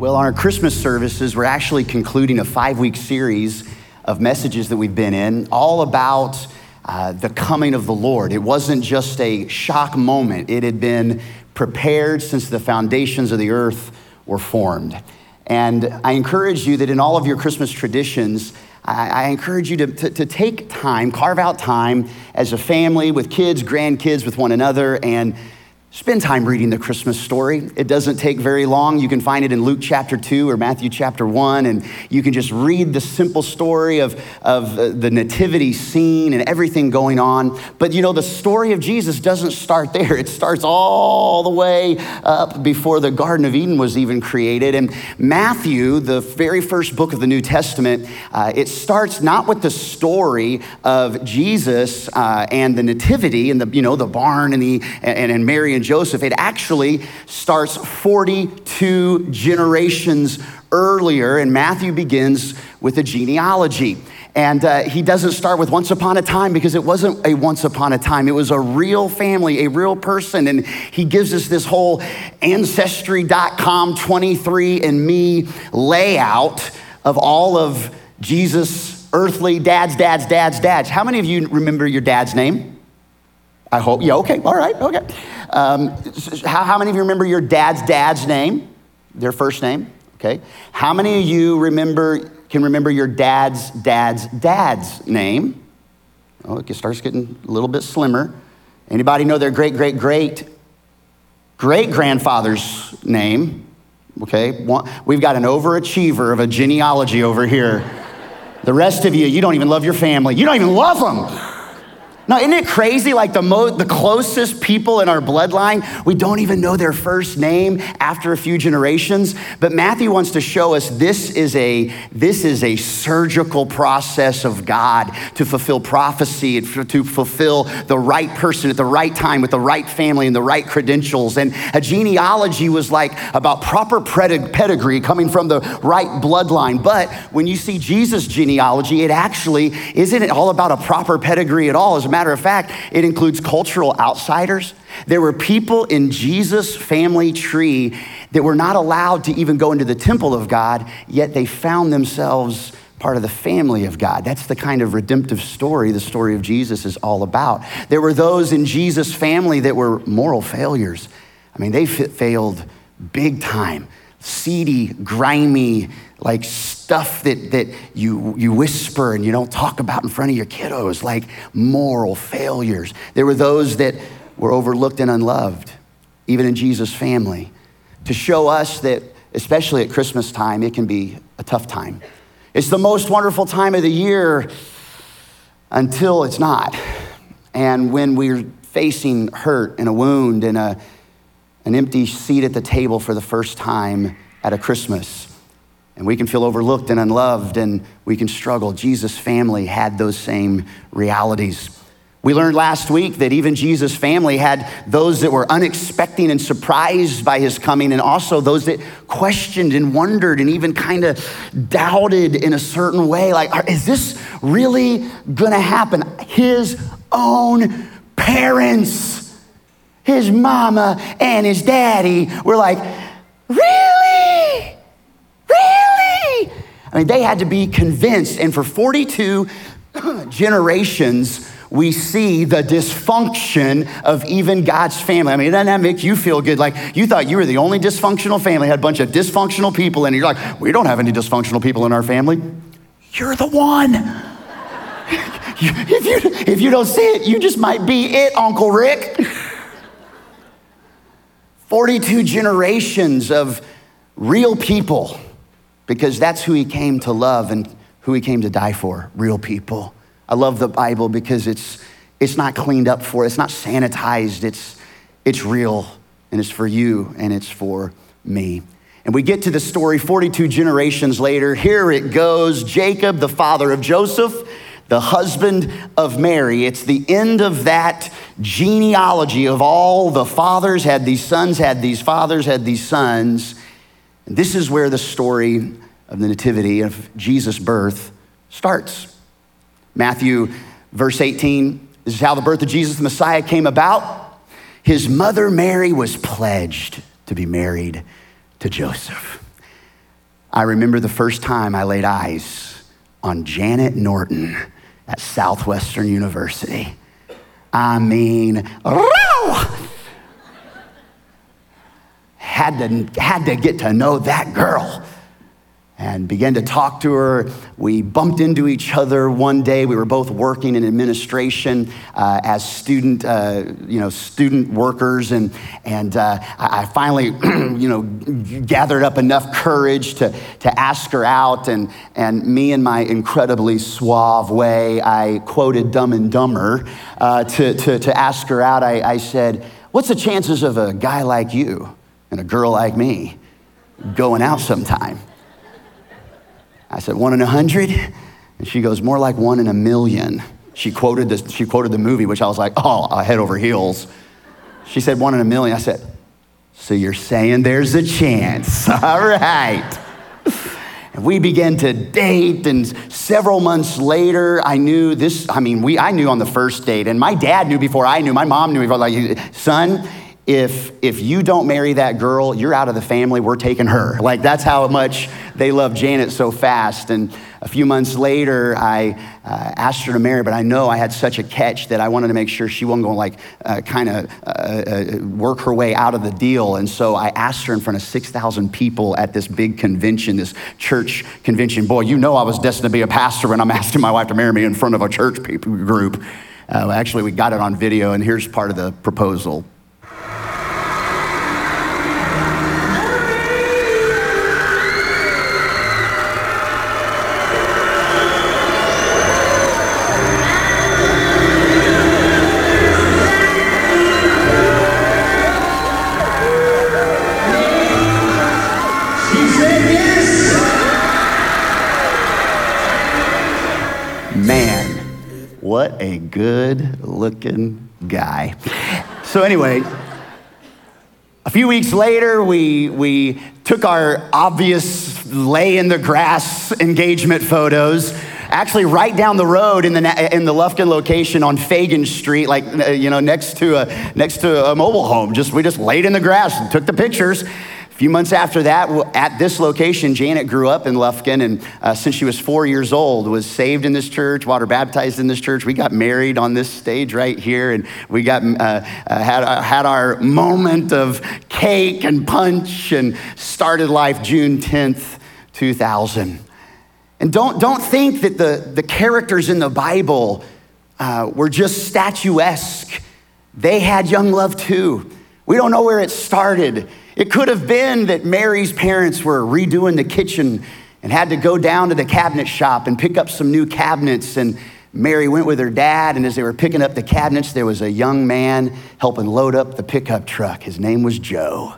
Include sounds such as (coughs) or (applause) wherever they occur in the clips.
Well, on our Christmas services, we're actually concluding a five week series of messages that we've been in, all about uh, the coming of the Lord. It wasn't just a shock moment, it had been prepared since the foundations of the earth were formed. And I encourage you that in all of your Christmas traditions, I, encourage you to, to, to take time, carve out time as a family with kids, grandkids, with one another, and Spend time reading the Christmas story. It doesn't take very long. You can find it in Luke chapter 2 or Matthew chapter 1, and you can just read the simple story of, of the nativity scene and everything going on. But you know, the story of Jesus doesn't start there, it starts all the way up before the Garden of Eden was even created. And Matthew, the very first book of the New Testament, uh, it starts not with the story of Jesus uh, and the nativity and the, you know, the barn and, the, and, and Mary and and Joseph, it actually starts 42 generations earlier, and Matthew begins with a genealogy. And uh, he doesn't start with once upon a time because it wasn't a once upon a time. It was a real family, a real person. And he gives us this whole ancestry.com 23andMe layout of all of Jesus' earthly dads, dads, dads, dads. How many of you remember your dad's name? I hope. Yeah, okay, all right, okay. Um, how, how many of you remember your dad's dad's name? Their first name? Okay. How many of you remember, can remember your dad's dad's dad's name? Oh, it starts getting a little bit slimmer. Anybody know their great, great, great, great grandfather's name? Okay. We've got an overachiever of a genealogy over here. The rest of you, you don't even love your family. You don't even love them. Now, isn't it crazy? Like the, mo- the closest people in our bloodline, we don't even know their first name after a few generations. But Matthew wants to show us this is a, this is a surgical process of God to fulfill prophecy, and to fulfill the right person at the right time with the right family and the right credentials. And a genealogy was like about proper pedigree coming from the right bloodline. But when you see Jesus' genealogy, it actually isn't it all about a proper pedigree at all. As a matter of fact, it includes cultural outsiders. There were people in Jesus' family tree that were not allowed to even go into the temple of God, yet they found themselves part of the family of God. That's the kind of redemptive story the story of Jesus is all about. There were those in Jesus' family that were moral failures. I mean, they failed big time, seedy, grimy, like stuff that, that you, you whisper and you don't talk about in front of your kiddos, like moral failures. There were those that were overlooked and unloved, even in Jesus' family, to show us that, especially at Christmas time, it can be a tough time. It's the most wonderful time of the year until it's not. And when we're facing hurt and a wound and a, an empty seat at the table for the first time at a Christmas, and we can feel overlooked and unloved and we can struggle. Jesus' family had those same realities. We learned last week that even Jesus' family had those that were unexpecting and surprised by his coming, and also those that questioned and wondered and even kind of doubted in a certain way like, is this really gonna happen? His own parents, his mama and his daddy were like, really? I mean, they had to be convinced. And for 42 (coughs) generations, we see the dysfunction of even God's family. I mean, doesn't that make you feel good? Like you thought you were the only dysfunctional family, had a bunch of dysfunctional people, and you're like, we don't have any dysfunctional people in our family. You're the one. (laughs) if, you, if you don't see it, you just might be it, Uncle Rick. (laughs) 42 generations of real people because that's who he came to love and who he came to die for real people. I love the Bible because it's, it's not cleaned up for, it's not sanitized, it's, it's real and it's for you and it's for me. And we get to the story 42 generations later. Here it goes Jacob, the father of Joseph, the husband of Mary. It's the end of that genealogy of all the fathers had these sons, had these fathers, had these sons. And this is where the story of the Nativity of Jesus' birth starts. Matthew, verse 18, this is how the birth of Jesus the Messiah came about. His mother Mary was pledged to be married to Joseph. I remember the first time I laid eyes on Janet Norton at Southwestern University. I mean, had to, had to get to know that girl and began to talk to her. We bumped into each other one day. We were both working in administration uh, as student, uh, you know, student workers, and and uh, I finally, (clears throat) you know, gathered up enough courage to to ask her out, and and me in my incredibly suave way, I quoted Dumb and Dumber uh, to, to to ask her out. I, I said, "What's the chances of a guy like you and a girl like me going out sometime?" I said, one in a hundred? And she goes, more like one in a million. She quoted, this, she quoted the movie, which I was like, oh, head over heels. She said, one in a million. I said, so you're saying there's a chance. (laughs) All right. And we began to date, and several months later, I knew this. I mean, we, I knew on the first date, and my dad knew before I knew, my mom knew before, like, son, if if you don't marry that girl, you're out of the family. We're taking her. Like that's how much they love Janet so fast. And a few months later, I uh, asked her to marry, but I know I had such a catch that I wanted to make sure she wasn't going to like uh, kind of uh, uh, work her way out of the deal. And so I asked her in front of 6,000 people at this big convention, this church convention. Boy, you know I was destined to be a pastor when I'm (laughs) asking my wife to marry me in front of a church group. Uh, actually, we got it on video, and here's part of the proposal. Good looking guy. So, anyway, a few weeks later, we, we took our obvious lay in the grass engagement photos actually right down the road in the, in the Lufkin location on Fagan Street, like, uh, you know, next to a, next to a mobile home. Just, we just laid in the grass and took the pictures few months after that, at this location, Janet grew up in Lufkin, and uh, since she was four years old, was saved in this church, water baptized in this church. We got married on this stage right here, and we got uh, uh, had uh, had our moment of cake and punch, and started life June tenth, two thousand. And don't don't think that the the characters in the Bible uh, were just statuesque. They had young love too. We don't know where it started. It could have been that Mary's parents were redoing the kitchen and had to go down to the cabinet shop and pick up some new cabinets. And Mary went with her dad, and as they were picking up the cabinets, there was a young man helping load up the pickup truck. His name was Joe.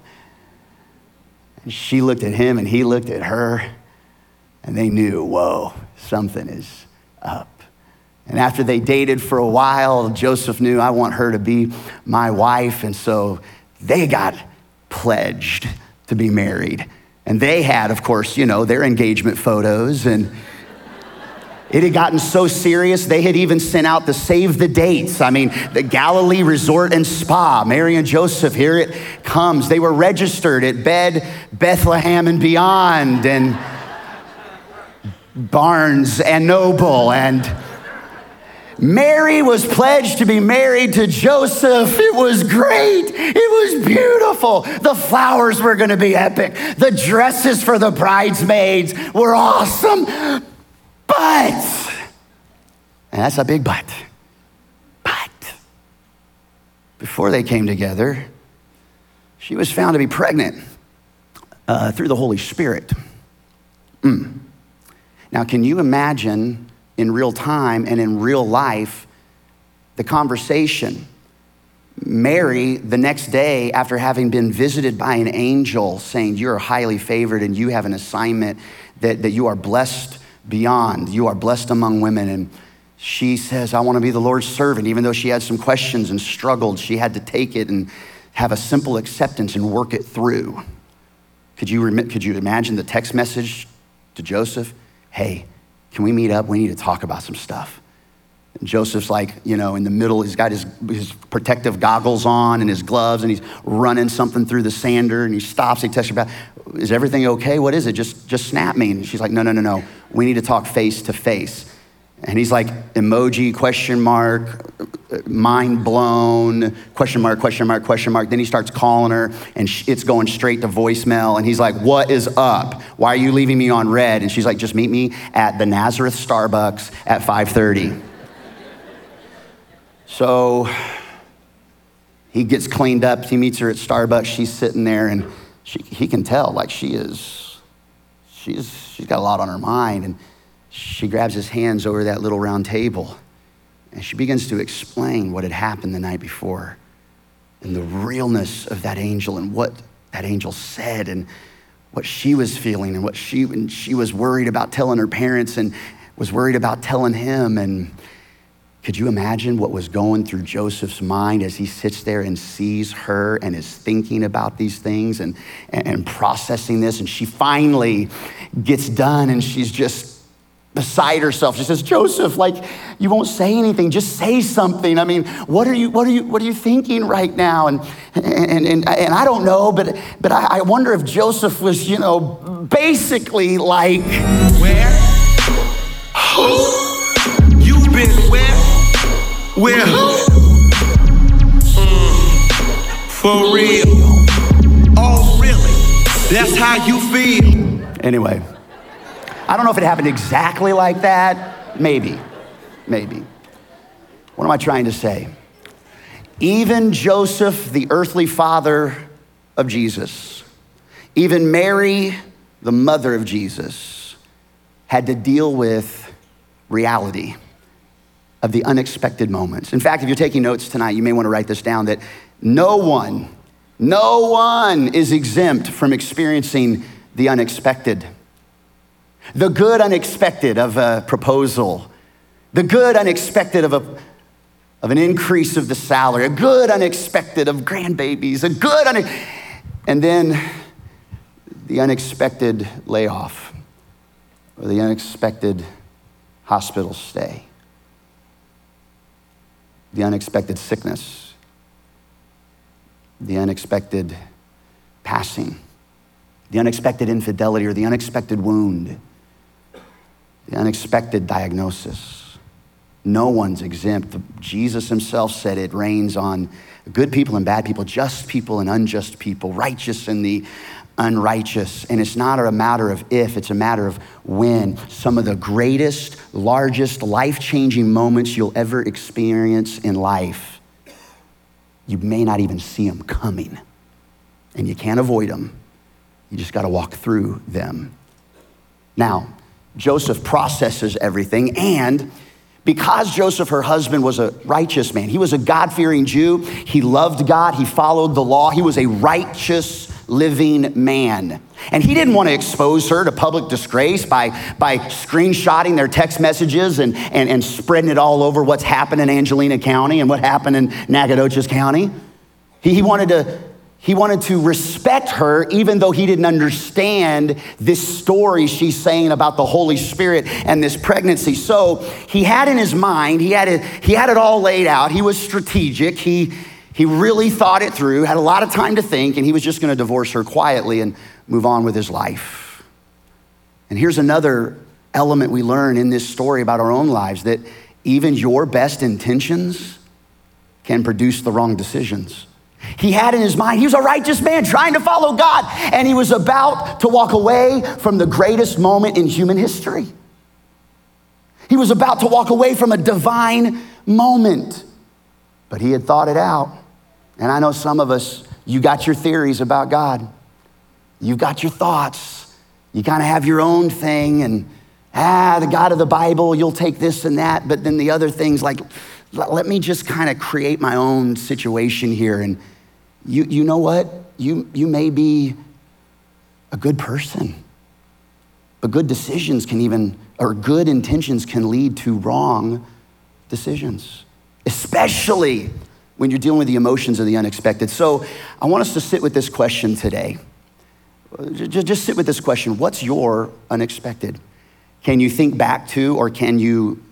And she looked at him, and he looked at her, and they knew, whoa, something is up. And after they dated for a while, Joseph knew, I want her to be my wife. And so they got pledged to be married. And they had, of course, you know, their engagement photos. And it had gotten so serious, they had even sent out the save the dates. I mean, the Galilee Resort and Spa, Mary and Joseph, here it comes. They were registered at Bed, Bethlehem, and beyond, and Barnes and Noble, and Mary was pledged to be married to Joseph. It was great. It was beautiful. The flowers were going to be epic. The dresses for the bridesmaids were awesome. But, and that's a big but, but, before they came together, she was found to be pregnant uh, through the Holy Spirit. Mm. Now, can you imagine in real time and in real life the conversation. Mary, the next day, after having been visited by an angel saying, You're highly favored and you have an assignment that, that you are blessed beyond, you are blessed among women. And she says, I want to be the Lord's servant. Even though she had some questions and struggled, she had to take it and have a simple acceptance and work it through. Could you, could you imagine the text message to Joseph? Hey, can we meet up? We need to talk about some stuff. Joseph's like, you know, in the middle, he's got his, his protective goggles on and his gloves, and he's running something through the sander, and he stops, he texts her back, is everything okay? What is it? Just, just snap me. And she's like, no, no, no, no. We need to talk face to face. And he's like, emoji, question mark, mind blown, question mark, question mark, question mark. Then he starts calling her, and it's going straight to voicemail. And he's like, What is up? Why are you leaving me on read? And she's like, Just meet me at the Nazareth Starbucks at 5:30. so he gets cleaned up. He meets her at Starbucks. She's sitting there, and she, he can tell, like, she is, she's, she's got a lot on her mind. And she grabs his hands over that little round table and she begins to explain what had happened the night before and the realness of that angel and what that angel said and what she was feeling and what she and she was worried about telling her parents and was worried about telling him and could you imagine what was going through Joseph's mind as he sits there and sees her and is thinking about these things and, and, processing this? And she finally gets done and she's just beside herself. She says, Joseph, like, you won't say anything, just say something. I mean, what are you, what are you, what are you thinking right now? And, and, and, and I don't know, but, but I, I wonder if Joseph was, you know, basically like, Where? Who? You've been where? Where? Mm, for real. Oh, really? That's how you feel. Anyway. I don't know if it happened exactly like that. Maybe. Maybe. What am I trying to say? Even Joseph, the earthly father of Jesus, even Mary, the mother of Jesus, had to deal with reality of the unexpected moments. In fact, if you're taking notes tonight, you may want to write this down that no one, no one is exempt from experiencing the unexpected. The good unexpected of a proposal, the good unexpected of, a, of an increase of the salary, a good unexpected of grandbabies, a good, une- and then the unexpected layoff or the unexpected hospital stay, the unexpected sickness, the unexpected passing, the unexpected infidelity or the unexpected wound the unexpected diagnosis. No one's exempt. Jesus himself said it rains on good people and bad people, just people and unjust people, righteous and the unrighteous. And it's not a matter of if, it's a matter of when. Some of the greatest, largest, life changing moments you'll ever experience in life, you may not even see them coming. And you can't avoid them. You just got to walk through them. Now, Joseph processes everything. And because Joseph, her husband, was a righteous man, he was a God fearing Jew, he loved God, he followed the law, he was a righteous living man. And he didn't want to expose her to public disgrace by, by screenshotting their text messages and, and, and spreading it all over what's happened in Angelina County and what happened in Nacogdoches County. He, he wanted to he wanted to respect her, even though he didn't understand this story she's saying about the Holy Spirit and this pregnancy. So he had in his mind, he had it, he had it all laid out. He was strategic. He, he really thought it through, had a lot of time to think, and he was just going to divorce her quietly and move on with his life. And here's another element we learn in this story about our own lives that even your best intentions can produce the wrong decisions. He had in his mind, he was a righteous man trying to follow God, and he was about to walk away from the greatest moment in human history. He was about to walk away from a divine moment, but he had thought it out. And I know some of us, you got your theories about God, you've got your thoughts, you kind of have your own thing, and ah, the God of the Bible, you'll take this and that, but then the other things like, let me just kind of create my own situation here and you, you know what? You, you may be a good person, but good decisions can even, or good intentions can lead to wrong decisions, especially when you're dealing with the emotions of the unexpected. So I want us to sit with this question today. Just sit with this question What's your unexpected? Can you think back to, or can you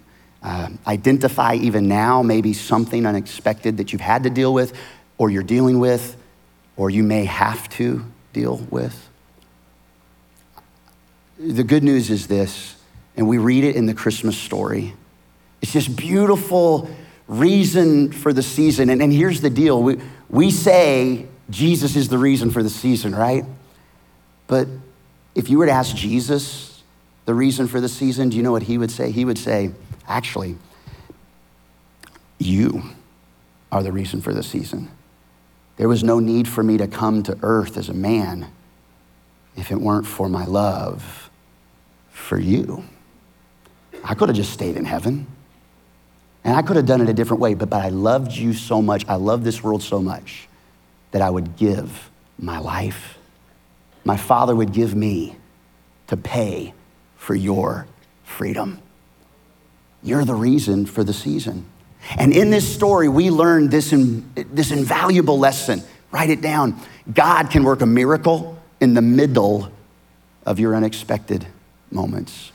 uh, identify even now maybe something unexpected that you've had to deal with, or you're dealing with, or you may have to deal with. The good news is this, and we read it in the Christmas story. It's this beautiful reason for the season. And, and here's the deal we, we say Jesus is the reason for the season, right? But if you were to ask Jesus the reason for the season, do you know what he would say? He would say, actually, you are the reason for the season. There was no need for me to come to earth as a man if it weren't for my love for you. I could have just stayed in heaven. And I could have done it a different way, but, but I loved you so much. I love this world so much that I would give my life. My father would give me to pay for your freedom. You're the reason for the season. And in this story, we learn this, in, this invaluable lesson. Write it down. God can work a miracle in the middle of your unexpected moments.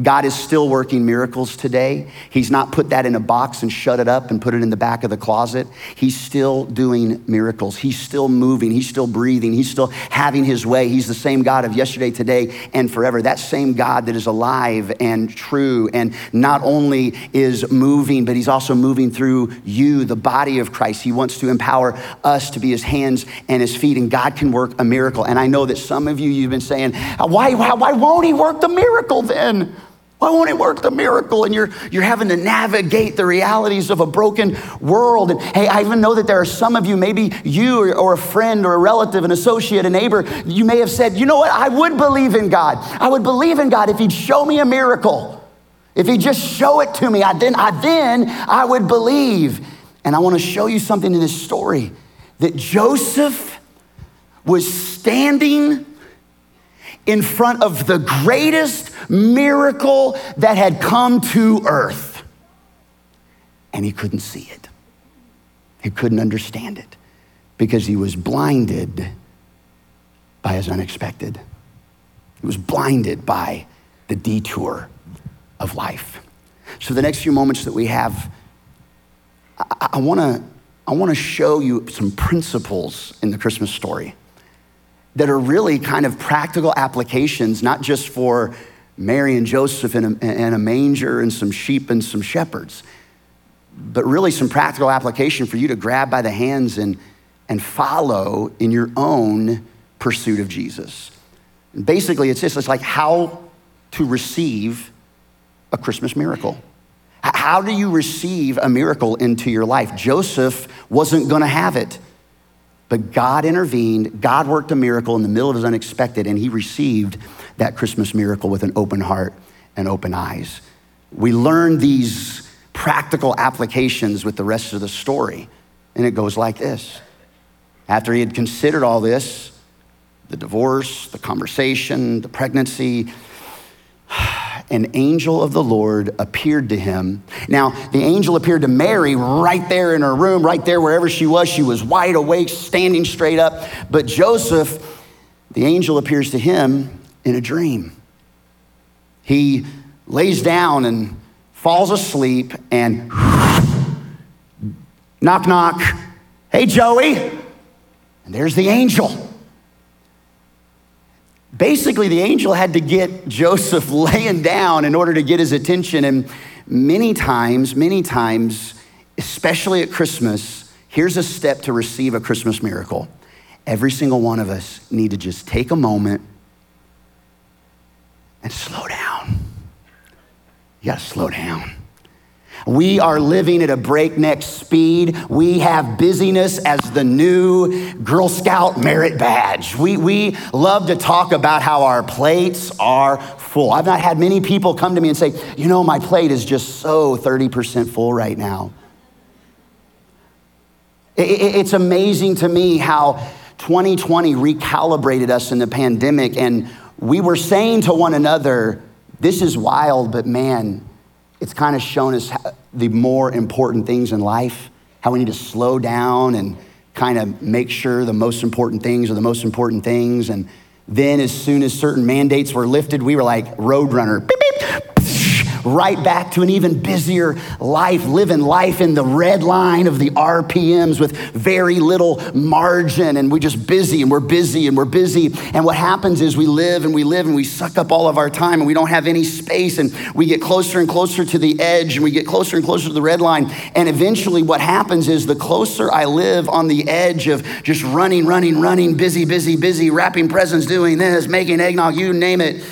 God is still working miracles today. He's not put that in a box and shut it up and put it in the back of the closet. He's still doing miracles. He's still moving. He's still breathing. He's still having his way. He's the same God of yesterday, today, and forever. That same God that is alive and true and not only is moving, but he's also moving through you, the body of Christ. He wants to empower us to be his hands and his feet, and God can work a miracle. And I know that some of you, you've been saying, why, why, why won't he work the miracle then? Why won't it work the miracle? And you're, you're having to navigate the realities of a broken world. And hey, I even know that there are some of you, maybe you or, or, a friend or a relative, an associate, a neighbor, you may have said, you know what? I would believe in God. I would believe in God if he'd show me a miracle. If he'd just show it to me, I, then, I, then I would believe. And I want to show you something in this story that Joseph was standing in front of the greatest miracle that had come to earth. And he couldn't see it, he couldn't understand it because he was blinded by his unexpected. He was blinded by the detour of life. So, the next few moments that we have, I, I want to I want to show you some principles in the Christmas story that are really kind of practical applications, not just for Mary and Joseph in a, manger and some sheep and some shepherds, but really some practical application for you to grab by the hands and, and follow in your own pursuit of Jesus. And basically, it's this it's like how to receive a Christmas miracle. How do you receive a miracle into your life? Joseph wasn't to have it. But God intervened, God worked a miracle in the middle of his unexpected, and he received that Christmas miracle with an open heart and open eyes. We learn these practical applications with the rest of the story, and it goes like this. After he had considered all this, the divorce, the conversation, the pregnancy, an angel of the Lord appeared to him. Now, the angel appeared to Mary right there in her room, right there wherever she was. She was wide awake, standing straight up. But Joseph, the angel appears to him in a dream. He lays down and falls asleep and (sniffs) knock, knock. Hey, Joey. And there's the angel. Basically, the angel had to get Joseph (laughs) laying down in order to get his attention. And many times, many times, especially at Christmas, here's a step to receive a Christmas miracle. Every single one of us need to just take a moment and slow down. You gotta slow down. We are living at a breakneck speed. We have busyness as the new Girl Scout merit badge. We, we love to talk about how our plates are full. I've not had many people come to me and say, you know, my plate is just so 30% full right now. It's amazing to me how 2020 recalibrated us in the pandemic, and we were saying to one another, This is wild, but man, it's kind of shown us the more important things in life, how we need to slow down and kind of make sure the most important things are the most important things. And then, as soon as certain mandates were lifted, we were like Roadrunner, beep, beep, right back to an even busier life, living life in the red line of the RPMs with very little margin. And we're just busy and we're busy and we're busy. And what happens is we live and we live and we suck up all of our time and we don't have any space. And we get closer and closer to the edge and we get closer and closer to the red line. And eventually, what happens is the closer I live on the edge of just running, running, running, busy, busy, busy, wrapping presents, doing this, making eggnog, you name it,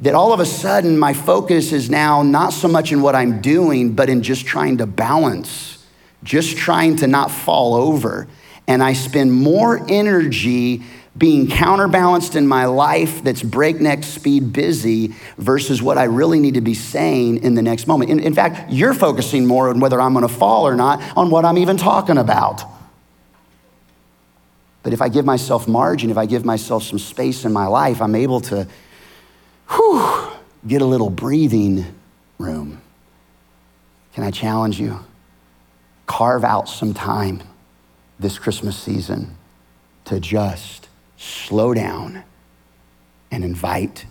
that all of a sudden my focus is now not so much in what I'm doing, but in just trying to balance, just trying to not fall over. And I spend more energy being counterbalanced in my life that's breakneck speed busy versus what I really need to be saying in the next moment. In, in fact, you're focusing more on whether I'm gonna fall or not on what I'm even talking about. But if I give myself margin, if I give myself some space in my life, I'm able to whew, get a little breathing room. Can I challenge you? Carve out some time this Christmas season to just slow down and invite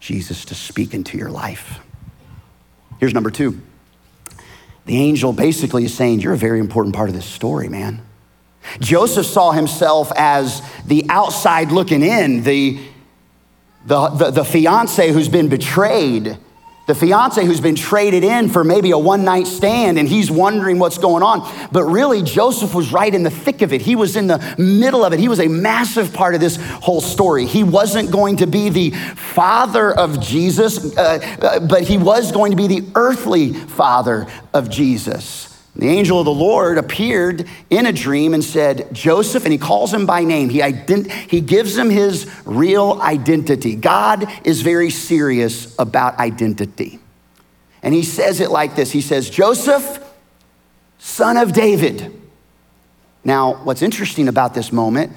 Jesus to speak into your life. Here's number two. The angel basically is saying, You're a very important part of this story, man. Joseph saw himself as the outside looking in, the, the, the, the fiance who's been betrayed, the fiance who's been traded in for maybe a one night stand and he's wondering what's going on. But really, Joseph was right in the thick of it. He was in the middle of it. He was a massive part of this whole story. He wasn't going to be the father of Jesus, uh, uh, but he was going to be the earthly father of Jesus. The angel of the Lord appeared in a dream and said, Joseph, and he calls him by name. He, ident- he gives him his real identity. God is very serious about identity. And he says it like this He says, Joseph, son of David. Now, what's interesting about this moment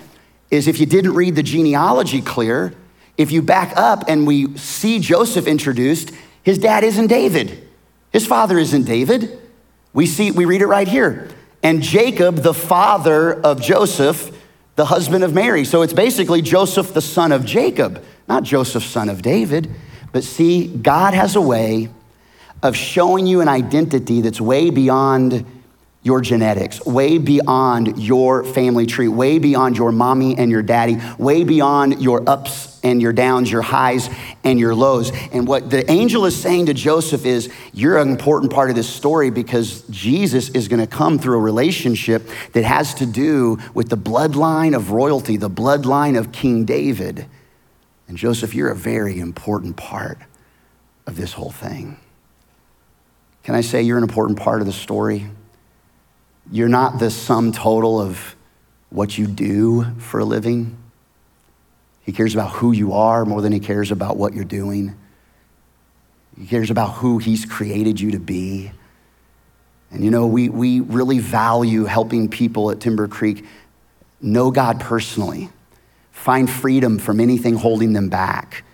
is if you didn't read the genealogy clear, if you back up and we see Joseph introduced, his dad isn't David, his father isn't David. We see, we read it right here. And Jacob, the father of Joseph, the husband of Mary. So it's basically Joseph, the son of Jacob, not Joseph, son of David. But see, God has a way of showing you an identity that's way beyond your genetics, way beyond your family tree, way beyond your mommy and your daddy, way beyond your ups and your downs, your highs and your lows. And what the angel is saying to Joseph is, You're an important part of this story because Jesus is going to come through a relationship that has to do with the bloodline of royalty, the bloodline of King David. And Joseph, you're a very important part of this whole thing. Can I say you're an important part of the story? You're not the sum total of what you do for a living. He cares about who you are more than he cares about what you're doing. He cares about who he's created you to be. And you know, we, we really value helping people at Timber Creek know God personally, find freedom from anything holding them back,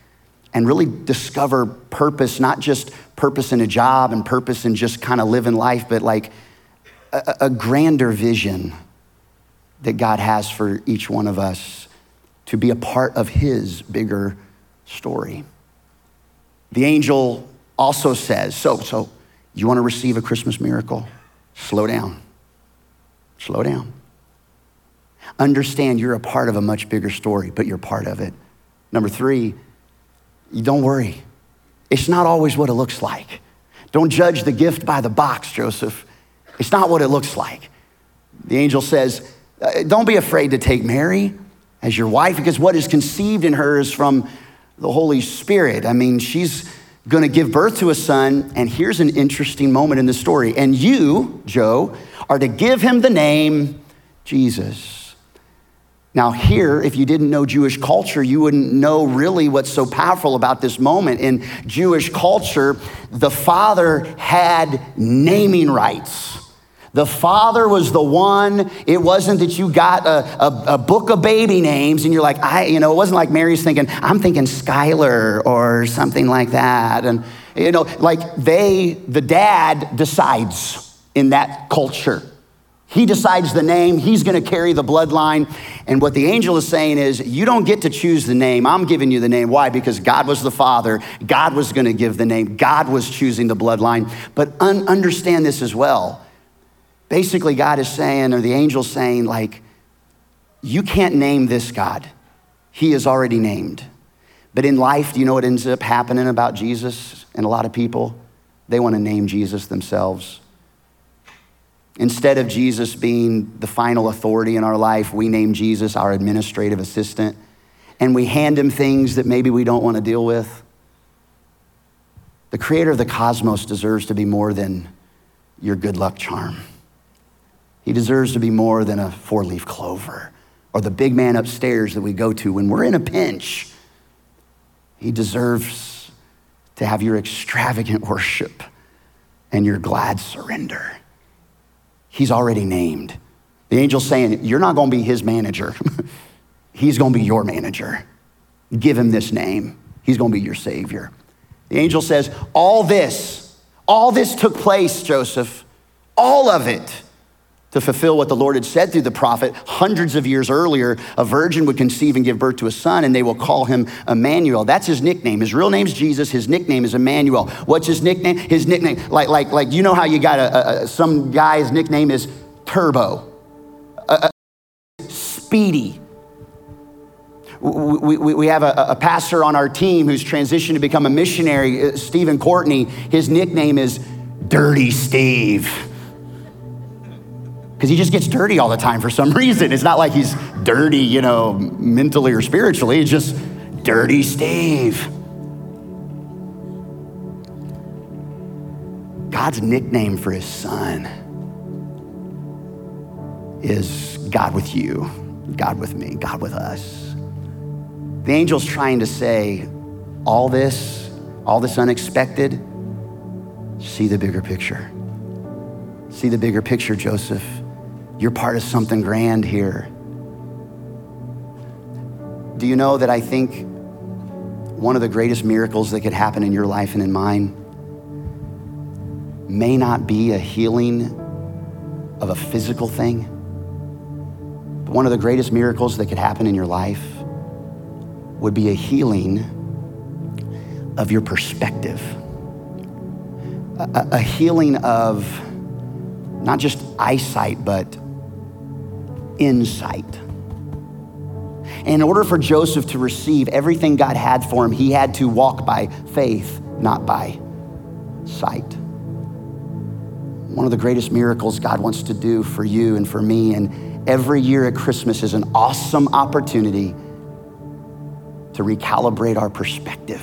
and really discover purpose, not just purpose in a job and purpose in just kind of living life, but like a, a grander vision that God has for each one of us to be a part of his bigger story. The angel also says, so, so you want to receive a Christmas miracle? Slow down. Slow down. Understand you're a part of a much bigger story, but you're part of it. Number three, don't worry. It's not always what it looks like. Don't judge the gift by the box, Joseph. It's not what it looks like. The angel says, uh, Don't be afraid to take Mary as your wife, because what is conceived in her is from the Holy Spirit. I mean, she's going to give birth to a son, and here's an interesting moment in the story. And you, Joe, are to give him the name Jesus. Now, here, if you didn't know Jewish culture, you wouldn't know really what's so powerful about this moment. In Jewish culture, the father had naming rights. The father was the one. It wasn't that you got a, a, a, book of baby names and you're like, I, you know, it wasn't like Mary's thinking, I'm thinking Skylar or something like that. And, you know, like they, the dad decides in that culture. He decides the name, he's gonna carry the bloodline. And what the angel is saying is, you don't get to choose the name. I'm giving you the name. Why? Because God was the father, God was gonna give the name, God was choosing the bloodline. But un- understand this as well. Basically, God is saying, or the angel's saying, like, you can't name this God. He is already named. But in life, do you know what ends up happening about Jesus and a lot of people? They want to name Jesus themselves. Instead of Jesus being the final authority in our life, we name Jesus our administrative assistant and we hand him things that maybe we don't want to deal with. The creator of the cosmos deserves to be more than your good luck charm. He deserves to be more than a four leaf clover or the big man upstairs that we go to when we're in a pinch. He deserves to have your extravagant worship and your glad surrender. He's already named. The angel's saying, You're not going to be his manager, (laughs) he's going to be your manager. Give him this name, he's going to be your savior. The angel says, All this, all this took place, Joseph, all of it to fulfill what the Lord had said through the prophet hundreds of years earlier. A virgin would conceive and give birth to a son, and they will call him Emmanuel. That's his nickname. His real name's Jesus. His nickname is Emmanuel. What's his nickname? His nickname, like, like, like you know how you got a, a some guy's nickname is Turbo, a, Speedy. We, we, we have a, a pastor on our team who's transitioned to become a missionary, uh, Stephen Courtney. His nickname is Dirty Steve because he just gets dirty all the time for some (laughs) reason. It's not like he's dirty, you know, mentally or spiritually. It's just dirty Steve. God's nickname for his son is God with you, God with me, God with us. The angel's trying to say, all this, all this unexpected, see the bigger picture. See the bigger picture, Joseph. You're part of something grand here. Do you know that I think one of the greatest miracles that could happen in your life and in mine may not be a healing of a physical thing, but one of the greatest miracles that could happen in your life would be a healing of your perspective, a, a healing of not just eyesight, but insight. In order for Joseph to receive everything God had for him, he had to walk by faith, not by sight. One of the greatest miracles God wants to do for you and for me, and every year at Christmas is an awesome opportunity to recalibrate our perspective.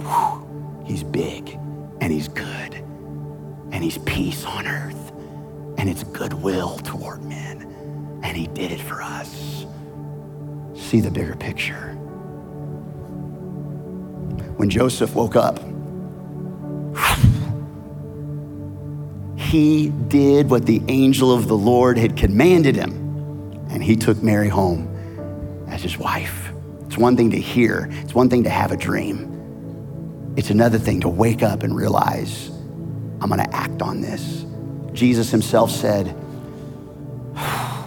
Whew, he's big and he's good and he's peace on earth and it's goodwill toward men and he did it for us. See the bigger picture. When Joseph woke up, he did what the angel of the Lord had commanded him, and he took Mary home as his wife. It's one thing to hear, it's one thing to have a dream. It's another thing to wake up and realize, I'm gonna act on this. Jesus himself said,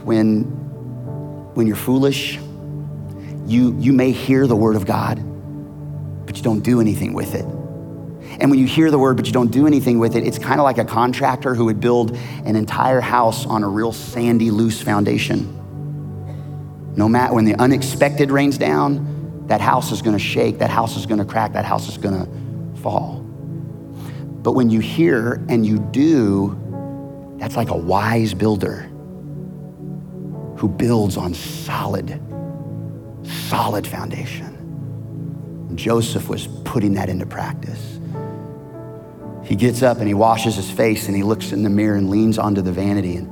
when, when you're foolish, you, you may hear the word of God, but you don't do anything with it. And when you hear the word, but you don't do anything with it, it's kind of like a contractor who would build an entire house on a real sandy, loose foundation. No matter when the unexpected rains down, that house is going to shake, that house is going to crack, that house is going to fall. But when you hear and you do, that's like a wise builder who builds on solid, solid foundation. Joseph was putting that into practice. He gets up and he washes his face and he looks in the mirror and leans onto the vanity and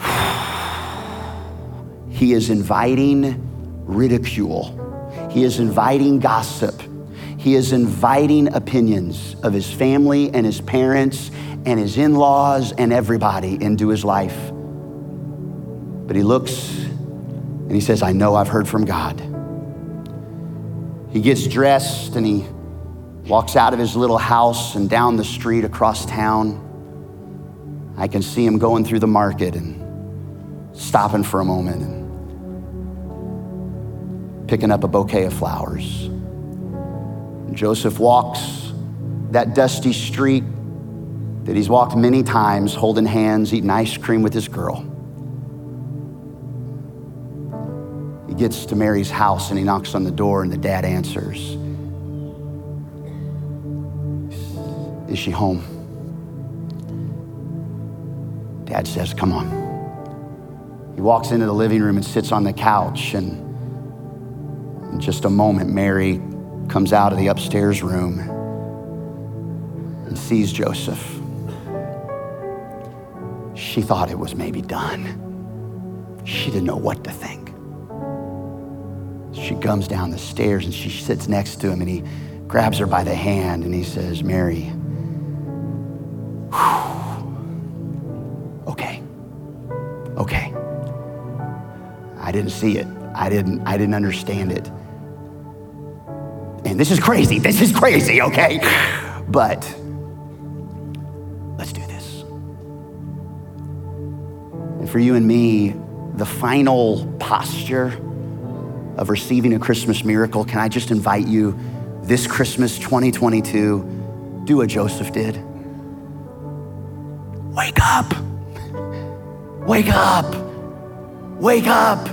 (sighs) he is inviting ridicule. He is inviting gossip. He is inviting opinions of his family and his parents and his in laws and everybody into his life. But he looks and he says, I know I've heard from God. He gets dressed and he walks out of his little house and down the street across town. I can see him going through the market and stopping for a moment and picking up a bouquet of flowers. Joseph walks that dusty street that he's walked many times, holding hands, eating ice cream with his girl. Gets to Mary's house and he knocks on the door, and the dad answers. Is she home? Dad says, Come on. He walks into the living room and sits on the couch, and in just a moment, Mary comes out of the upstairs room and sees Joseph. She thought it was maybe done. She didn't know what to think. She comes down the stairs and she sits next to him and he grabs her by the hand and he says, Mary, okay, okay. I didn't see it. I didn't, I didn't understand it. And this is crazy. This is crazy, okay? But let's do this. And for you and me, the final posture of receiving a Christmas miracle, can I just invite you this Christmas 2022, do what Joseph did? Wake up. Wake up. Wake up.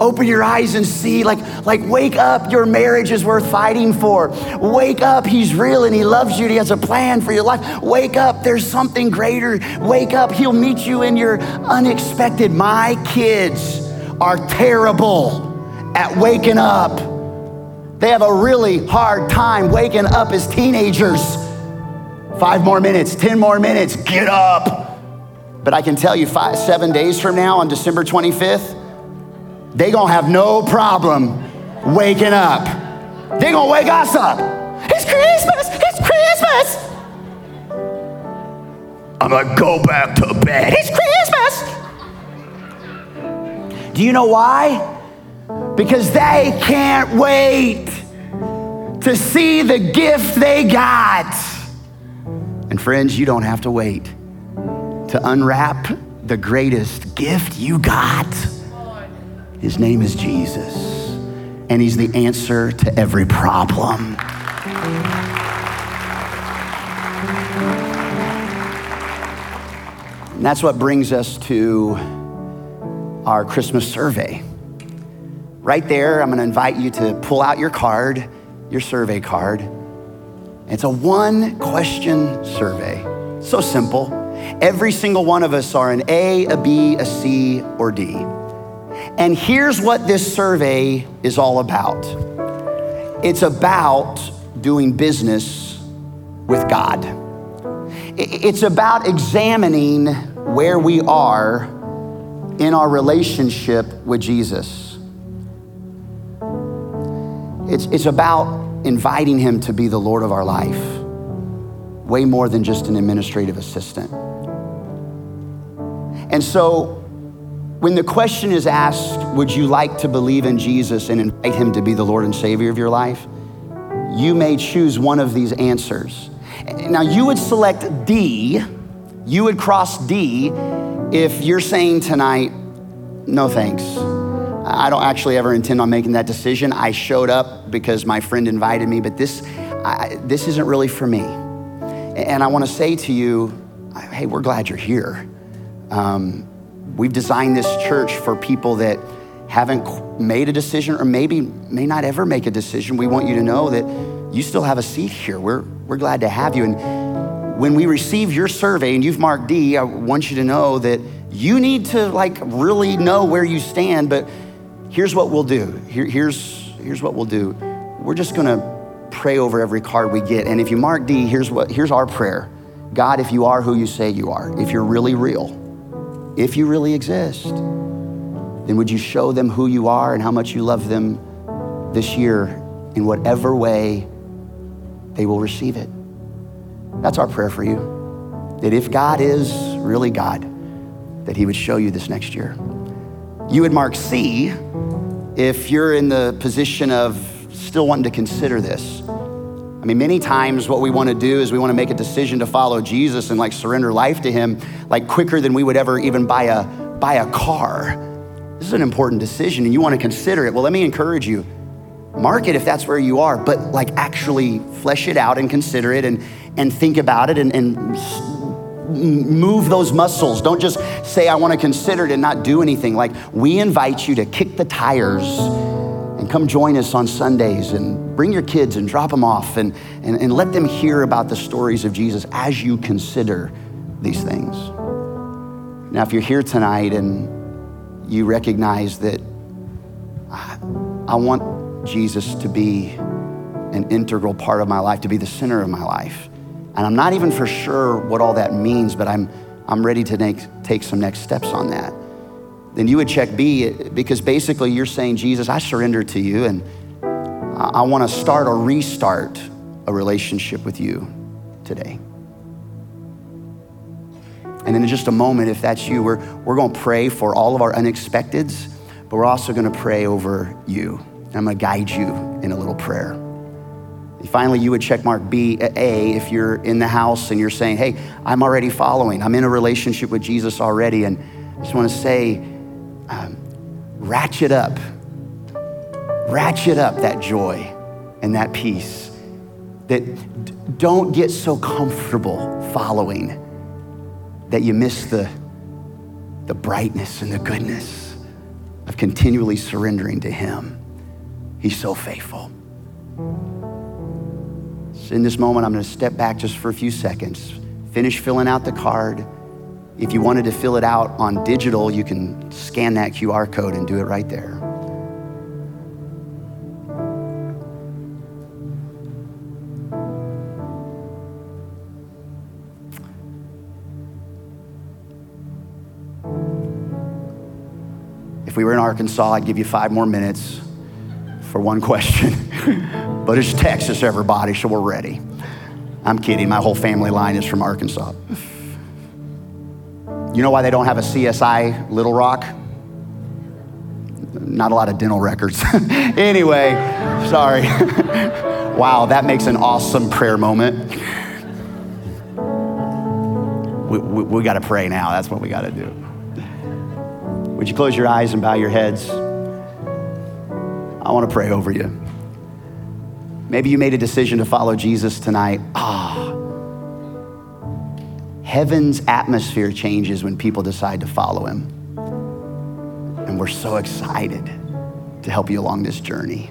Open your eyes and see, like, like, wake up. Your marriage is worth fighting for. Wake up. He's real and he loves you. He has a plan for your life. Wake up. There's something greater. Wake up. He'll meet you in your unexpected. My kids are terrible at waking up. They have a really hard time waking up as teenagers. Five more minutes, 10 more minutes, get up. But I can tell you, five, seven days from now on December 25th, they gonna have no problem waking up. They gonna wake us up. It's Christmas, it's Christmas. I'm gonna go back to bed. It's Christmas. Do you know why? Because they can't wait to see the gift they got. And friends, you don't have to wait to unwrap the greatest gift you got. His name is Jesus, and He's the answer to every problem. And that's what brings us to our Christmas survey. Right there, I'm going to invite you to pull out your card, your survey card. It's a one question survey. So simple. Every single one of us are an A, a B, a C, or D. And here's what this survey is all about it's about doing business with God, it's about examining where we are in our relationship with Jesus. It's, it's about inviting Him to be the Lord of our life, way more than just an administrative assistant. And so, when the question is asked, would you like to believe in Jesus and invite him to be the Lord and Savior of your life? You may choose one of these answers. Now, you would select D, you would cross D if you're saying tonight, no thanks. I don't actually ever intend on making that decision. I showed up because my friend invited me, but this, I, this isn't really for me. And I want to say to you, hey, we're glad you're here. Um, we've designed this church for people that haven't made a decision or maybe may not ever make a decision. We want you to know that you still have a seat here. We're, we're glad to have you. And when we receive your survey and you've marked D, I want you to know that you need to like really know where you stand, but here's what we'll do. Here, here's, here's what we'll do. We're just gonna pray over every card we get. And if you mark D, here's what here's our prayer. God, if you are who you say you are, if you're really real, if you really exist, then would you show them who you are and how much you love them this year in whatever way they will receive it? That's our prayer for you. That if God is really God, that He would show you this next year. You would mark C if you're in the position of still wanting to consider this. I mean, many times what we want to do is we want to make a decision to follow Jesus and like surrender life to him like quicker than we would ever even buy a buy a car. This is an important decision and you want to consider it. Well, let me encourage you. Mark it if that's where you are, but like actually flesh it out and consider it and and think about it and, and move those muscles. Don't just say, I want to consider it and not do anything. Like, we invite you to kick the tires and come join us on Sundays and bring your kids and drop them off and, and, and let them hear about the stories of Jesus as you consider these things. Now, if you're here tonight and you recognize that I, I want Jesus to be an integral part of my life, to be the center of my life, and I'm not even for sure what all that means, but I'm, I'm ready to make, take some next steps on that. Then you would check B because basically you're saying, Jesus, I surrender to you and I, I want to start or restart a relationship with you today. And in just a moment, if that's you, we're, we're going to pray for all of our unexpecteds, but we're also going to pray over you. I'm going to guide you in a little prayer. Finally, you would check mark B, A, if you're in the house and you're saying, hey, I'm already following. I'm in a relationship with Jesus already. And I just want to say, um, ratchet up, ratchet up that joy and that peace. That d- don't get so comfortable following that you miss the, the brightness and the goodness of continually surrendering to Him. He's so faithful. In this moment, I'm going to step back just for a few seconds, finish filling out the card. If you wanted to fill it out on digital, you can scan that QR code and do it right there. If we were in Arkansas, I'd give you five more minutes for one question. (laughs) But it's Texas, everybody, so we're ready. I'm kidding. My whole family line is from Arkansas. You know why they don't have a CSI Little Rock? Not a lot of dental records. (laughs) anyway, sorry. (laughs) wow, that makes an awesome prayer moment. We, we, we got to pray now. That's what we got to do. Would you close your eyes and bow your heads? I want to pray over you. Maybe you made a decision to follow Jesus tonight. Ah. Heaven's atmosphere changes when people decide to follow him. And we're so excited to help you along this journey.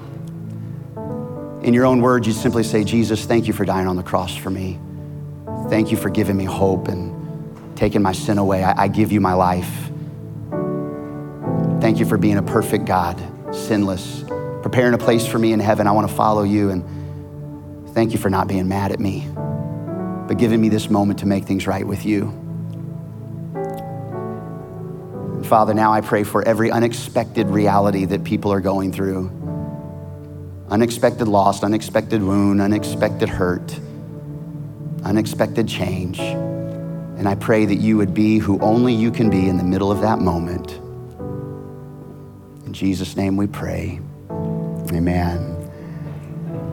In your own words, you simply say, Jesus, thank you for dying on the cross for me. Thank you for giving me hope and taking my sin away. I, I give you my life. Thank you for being a perfect God, sinless, preparing a place for me in heaven. I want to follow you. And thank you for not being mad at me, but giving me this moment to make things right with you. Father, now I pray for every unexpected reality that people are going through unexpected loss, unexpected wound, unexpected hurt, unexpected change. And I pray that you would be who only you can be in the middle of that moment. In Jesus' name we pray. Amen.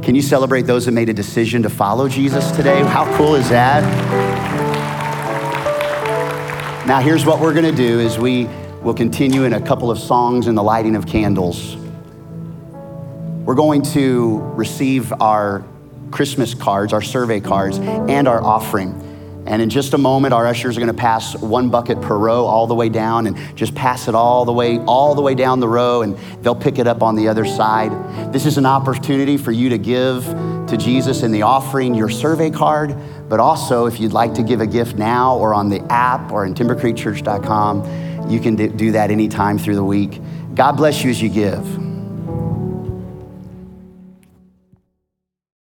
Can you celebrate those that made a decision to follow Jesus today? How cool is that? Now, here's what we're going to do is we will continue in a couple of songs and the lighting of candles. We're going to receive our Christmas cards, our survey cards, and our offering. And in just a moment, our ushers are going to pass one bucket per row all the way down and just pass it all the way, all the way down the row, and they'll pick it up on the other side. This is an opportunity for you to give to Jesus in the offering your survey card, but also if you'd like to give a gift now or on the app or in timbercreekchurch.com, you can do that anytime through the week. God bless you as you give.